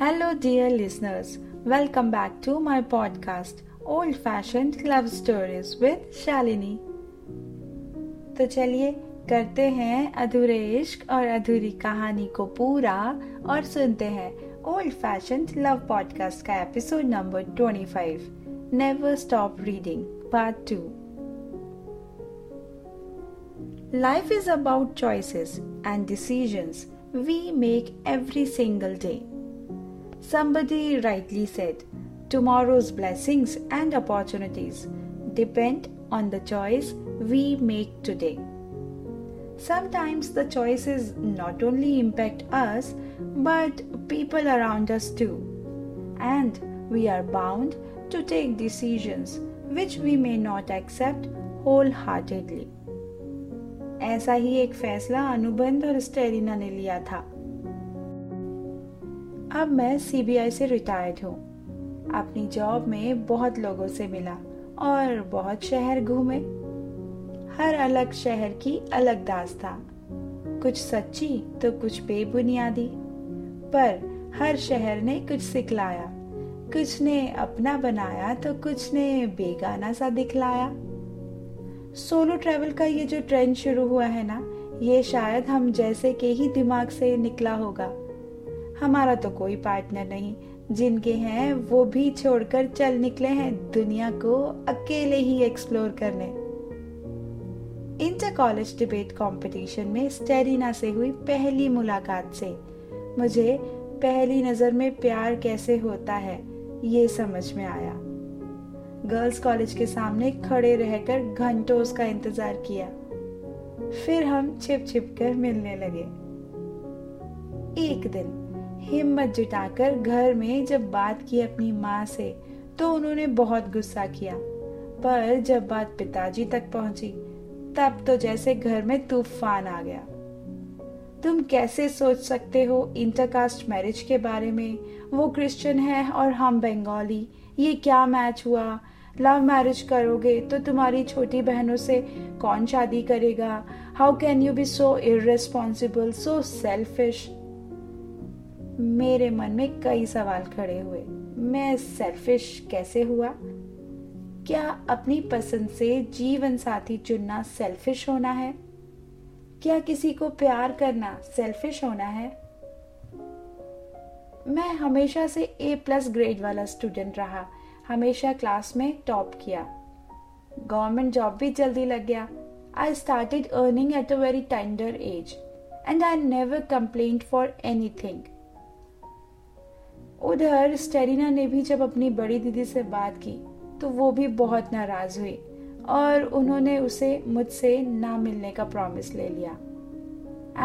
Hello, dear listeners. Welcome back to my podcast, Old Fashioned Love Stories with Shalini. तो चलिए करते हैं अधूरे इश्क और अधूरी कहानी को पूरा और सुनते हैं ओल्ड फ़ैशन लव पॉडकास्ट का episode number 25 never stop reading part two Life is about choices and decisions we make every single day. Somebody rightly said, Tomorrow's blessings and opportunities depend on the choice we make today. Sometimes the choices not only impact us but people around us too, and we are bound to take decisions which we may not accept wholeheartedly. ऐसा ही एक फैसला अनुबंध और स्टेरिना ने लिया था अब मैं सीबीआई से रिटायर्ड हूँ। अपनी जॉब में बहुत लोगों से मिला और बहुत शहर घूमे। हर अलग शहर की अलग दास्तान कुछ सच्ची तो कुछ बेबुनियादी, पर हर शहर ने कुछ सिखलाया। कुछ ने अपना बनाया तो कुछ ने बेगाना सा दिखलाया। सोलो ट्रैवल का ये जो ट्रेंड शुरू हुआ है ना, ये शायद हम जैसे के ही दिमाग से निकला होगा। हमारा तो कोई पार्टनर नहीं। जिनके हैं, वो भी छोड़कर चल निकले हैं दुनिया को अकेले ही एक्सप्लोर करने। इंटर कॉलेज डिबेट कंपटीशन में स्टेरिना से हुई पहली मुलाकात से। मुझे पहली नज़र में प्यार कैसे होता है, ये समझ में आया। गर्ल्स कॉलेज के सामने खड़े रहकर घंटों उसका इंतज़ार किया। फिर हम छिप छिप कर मिलने लगे। एक दिन हिम्मत जुटाकर घर में जब बात की अपनी माँ से तो उन्होंने बहुत गुस्सा किया। पर जब बात पिताजी तक पहुँची, तब तो जैसे घर में तूफ़ान आ गया। तुम कैसे सोच सकते हो इंटरकास्ट मैरिज के बारे में? वो क्रिश्चियन है और हम बंगाली। ये क्या मैच हुआ? लव मैरिज करोगे तो तुम्हारी छोटी बहनों से कौन शादी करेगा? How can you be so irresponsible so selfish मेरे मन में कई सवाल खड़े हुए। मैं सेल्फिश कैसे हुआ? क्या अपनी पसंद से जीवन साथी चुनना सेल्फिश होना है? क्या किसी को प्यार करना सेल्फिश होना है? मैं हमेशा से ए प्लस ग्रेड वाला स्टूडेंट रहा। हमेशा क्लास में टॉप किया। गवर्नमेंट जॉब भी जल्दी लग गया। I started earning at a very tender age and I never complain for anything उधर स्टेरिना ने भी जब अपनी बड़ी दीदी से बात की तो वो भी बहुत नाराज़ हुई और उन्होंने उसे मुझसे ना मिलने का प्रॉमिस ले लिया।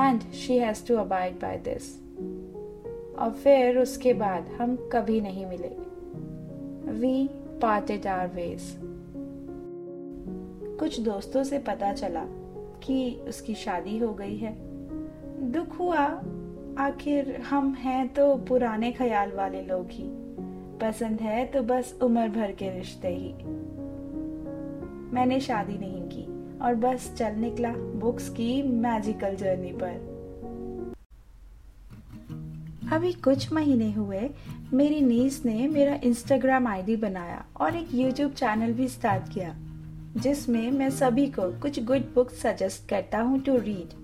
And she has to abide by this और फिर उसके बाद हम कभी नहीं मिले। वी पार्टेड आर वेज कुछ दोस्तों से पता चला कि उसकी शादी हो गई है। दुख हुआ आखिर हम हैं तो पुराने ख्याल वाले लोग ही। पसंद है तो बस उम्र भर के रिश्ते ही। मैंने शादी नहीं की और बस चल निकला बुक्स की मैजिकल जर्नी पर। अभी कुछ महीने हुए, मेरी नीस ने मेरा इंस्टाग्राम आईडी बनाया और एक यूट्यूब चैनल भी स्टार्ट किया, जिसमें मैं सभी को कुछ गुड बुक्स सजेस्ट करता हूँ to read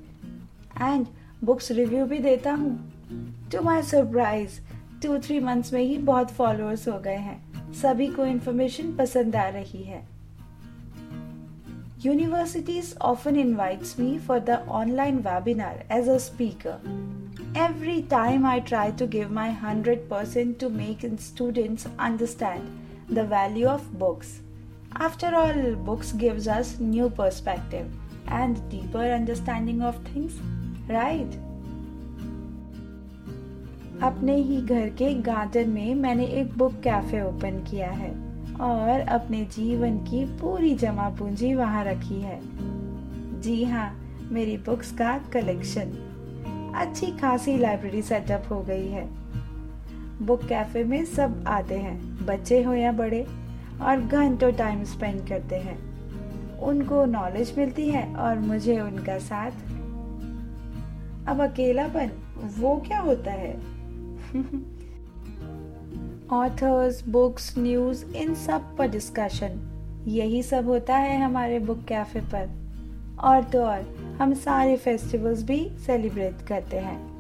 and books review भी देता हूँ। To my surprise two three months में ही बहुत फॉलोअर्स हो गए हैं। सभी को इन्फॉर्मेशन पसंद आ रही है। Universities often invites me for the online webinar as a speaker every time I try to give my hundred percent to make in students understand the value of books after all books gives us new perspective and deeper understanding of things right अपने ही घर के garden में मैंने एक book cafe open किया है और अपने जीवन की पूरी जमा पूंजी वहाँ रखी है। जी हाँ मेरी बुक्स का कलेक्शन। अच्छी खासी लाइब्रेरी सेटअप हो गई है। बुक कैफ़े में सब आते हैं, बच्चे हो या बड़े, और घंटों टाइम स्पेंड करते हैं। उनको नॉलेज मिलती है और मुझे उनका साथ अब अकेलापन वो क्या होता है? ऑथर्स बुक्स न्यूज़ इन सब पर डिस्कशन यही सब होता है हमारे बुक कैफ़े पर। और तो और, हम सारे फेस्टिवल्स भी सेलिब्रेट करते हैं।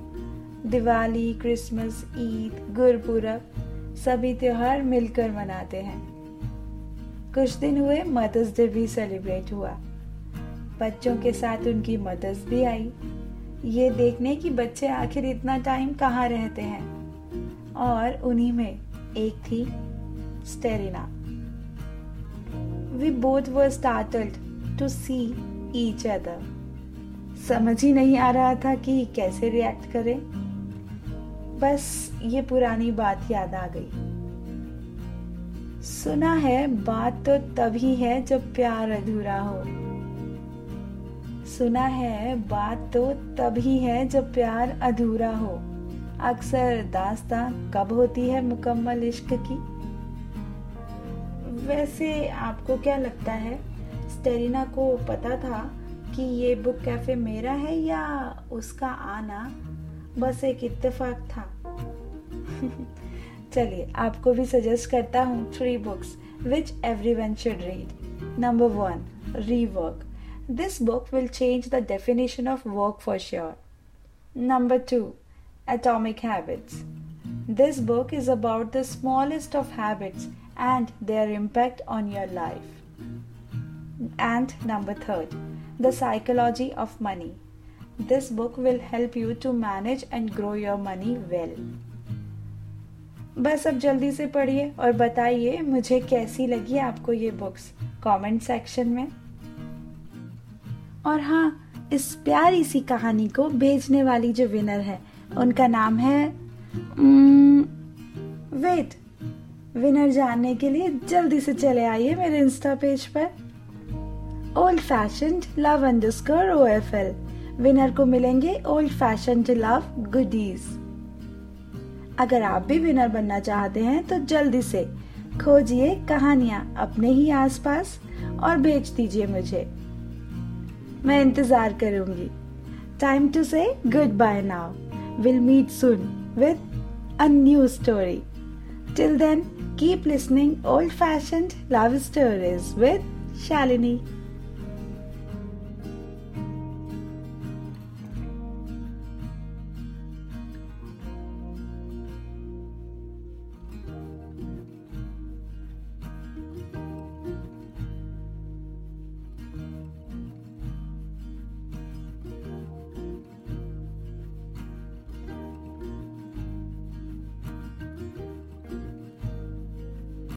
दिवाली क्रिसमस ईद गुरपुरब सभी त्योहार मिलकर मनाते हैं। कुछ दिन हुए मदर्स डे भी सेलिब्रेट हुआ। बच्चों के साथ उनकी मदर्स भी आई। ये देखने कि बच्चे आखिर इतना टाइम कहाँ रहते हैं? और उन्हीं में एक थी Sterina. We both were startled to see each other समझ ही नहीं आ रहा था कि कैसे रिएक्ट करें। बस ये पुरानी बात याद आ गई। सुना है बात तो तभी है जब प्यार अधूरा हो। सुना है, बात तो तभी है जब प्यार अधूरा हो। अक्सर दास्तां कब होती है मुकम्मल इश्क की? वैसे आपको क्या लगता है, स्टेरिना को पता था कि ये बुक कैफ़े मेरा है या उसका आना बस एक इत्तेफाक था? चलिए, आपको भी सजेस्ट करता हूँ three books which everyone should read number one Rework This book will change the definition of work for sure. Number 2 Atomic Habits. This book is about the smallest of habits and their impact on your life. And number 3 The Psychology of Money. This book will help you to manage and grow your money well. बस अब जल्दी से पढ़िए और बताइए मुझे कैसी लगी आपको ये बुक्स कमेंट सेक्शन में और हाँ इस प्यारी सी कहानी को भेजने वाली जो विनर है, उनका नाम है वेट विनर जानने के लिए जल्दी से चले आइए मेरे इंस्टा पेज पर। Old fashion love underscore O F L winner को मिलेंगे ओल्ड फ़ैशन लव गुडीज अगर आप भी विनर बनना चाहते हैं तो जल्दी से खोजिए कहानियाँ अपने ही आसपास और भेज दीजिए मुझे। मैं इंतज़ार करूँगी। Time to say goodbye now will meet soon with a new story till then keep listening old fashion love stories with Shalini